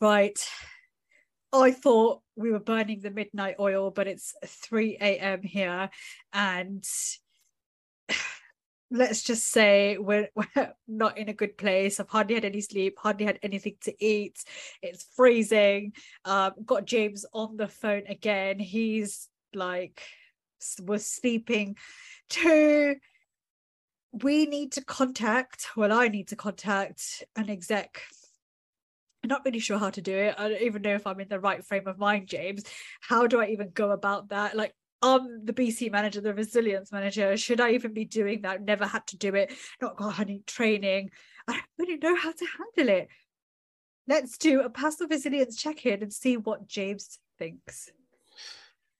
right. I thought we were burning the midnight oil, but it's 3 a.m. here. And let's just say we're, we're not in a good place. I've hardly had any sleep, hardly had anything to eat. It's freezing. Um, got James on the phone again. He's like, was sleeping too. We need to contact, well, I need to contact an exec I'm not really sure how to do it. I don't even know if I'm in the right frame of mind, James. How do I even go about that? Like, I'm the BC manager, the resilience manager. Should I even be doing that? Never had to do it, not got any training. I don't really know how to handle it. Let's do a passive resilience check-in and see what James thinks.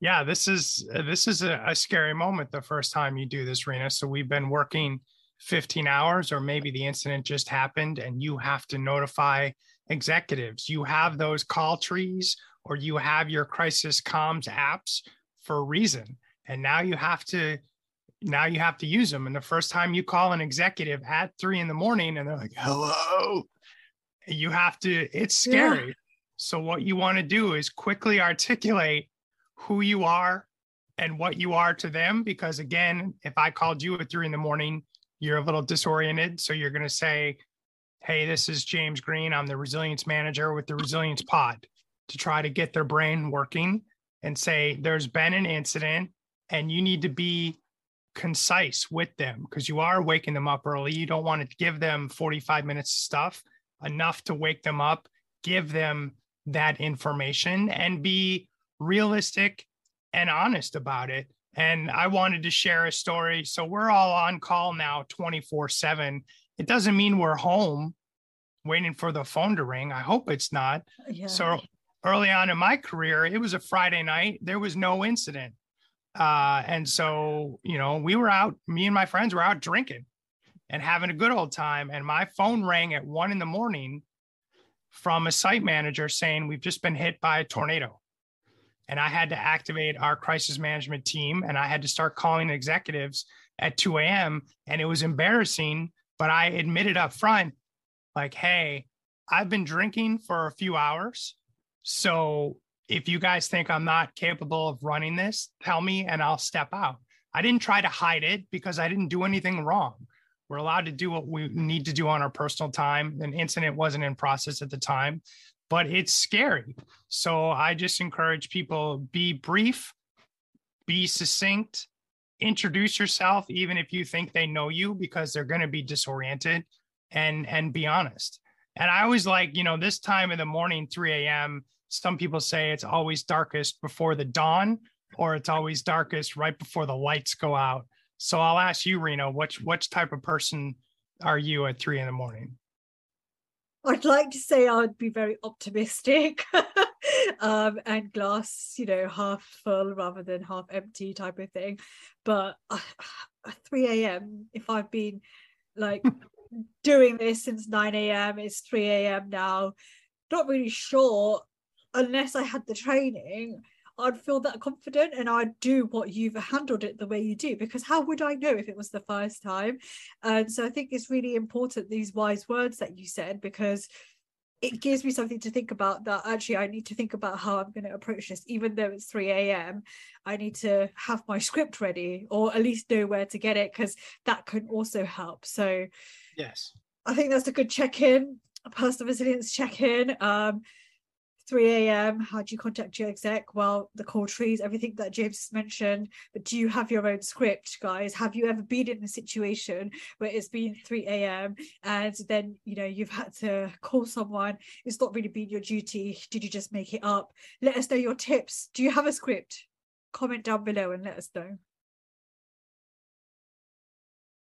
Yeah, this is this is a, a scary moment the first time you do this, Rena. So we've been working 15 hours, or maybe the incident just happened, and you have to notify executives. You have those call trees or you have your crisis comms apps for a reason. And now you have to now you have to use them. And the first time you call an executive at three in the morning and they're like, hello, you have to, it's scary. Yeah. So what you want to do is quickly articulate who you are and what you are to them. Because again, if I called you at three in the morning, you're a little disoriented. So you're going to say, Hey, this is James Green. I'm the resilience manager with the Resilience Pod to try to get their brain working and say, There's been an incident and you need to be concise with them because you are waking them up early. You don't want to give them 45 minutes of stuff, enough to wake them up, give them that information and be realistic and honest about it. And I wanted to share a story. So we're all on call now 24 7 it doesn't mean we're home waiting for the phone to ring. I hope it's not. Yeah. So early on in my career, it was a Friday night. There was no incident. Uh, and so, you know, we were out, me and my friends were out drinking and having a good old time. And my phone rang at one in the morning from a site manager saying, We've just been hit by a tornado. And I had to activate our crisis management team and I had to start calling executives at 2 a.m. And it was embarrassing but I admitted up front, like, hey, I've been drinking for a few hours. So if you guys think I'm not capable of running this, tell me and I'll step out. I didn't try to hide it because I didn't do anything wrong. We're allowed to do what we need to do on our personal time. An incident wasn't in process at the time, but it's scary. So I just encourage people be brief, be succinct, introduce yourself even if you think they know you because they're going to be disoriented and and be honest. And i always like you know this time of the morning 3 a.m some people say it's always darkest before the dawn or it's always darkest right before the lights go out. So i'll ask you reno which which type of person are you at three in the morning i'd like to say i'd be very optimistic um, and glass, you know, half full rather than half empty type of thing. But uh, at 3 a.m., if I've been like doing this since 9 a.m., it's 3 a.m. now, not really sure unless I had the training. I'd feel that confident and I'd do what you've handled it the way you do because how would I know if it was the first time? And so I think it's really important these wise words that you said because it gives me something to think about that actually I need to think about how I'm going to approach this. Even though it's 3 a.m., I need to have my script ready or at least know where to get it because that can also help. So, yes, I think that's a good check in, a personal resilience check in. Um, 3 a.m. How do you contact your exec? Well, the call trees, everything that James mentioned. But do you have your own script, guys? Have you ever been in a situation where it's been 3 a.m. and then you know you've had to call someone? It's not really been your duty. Did you just make it up? Let us know your tips. Do you have a script? Comment down below and let us know.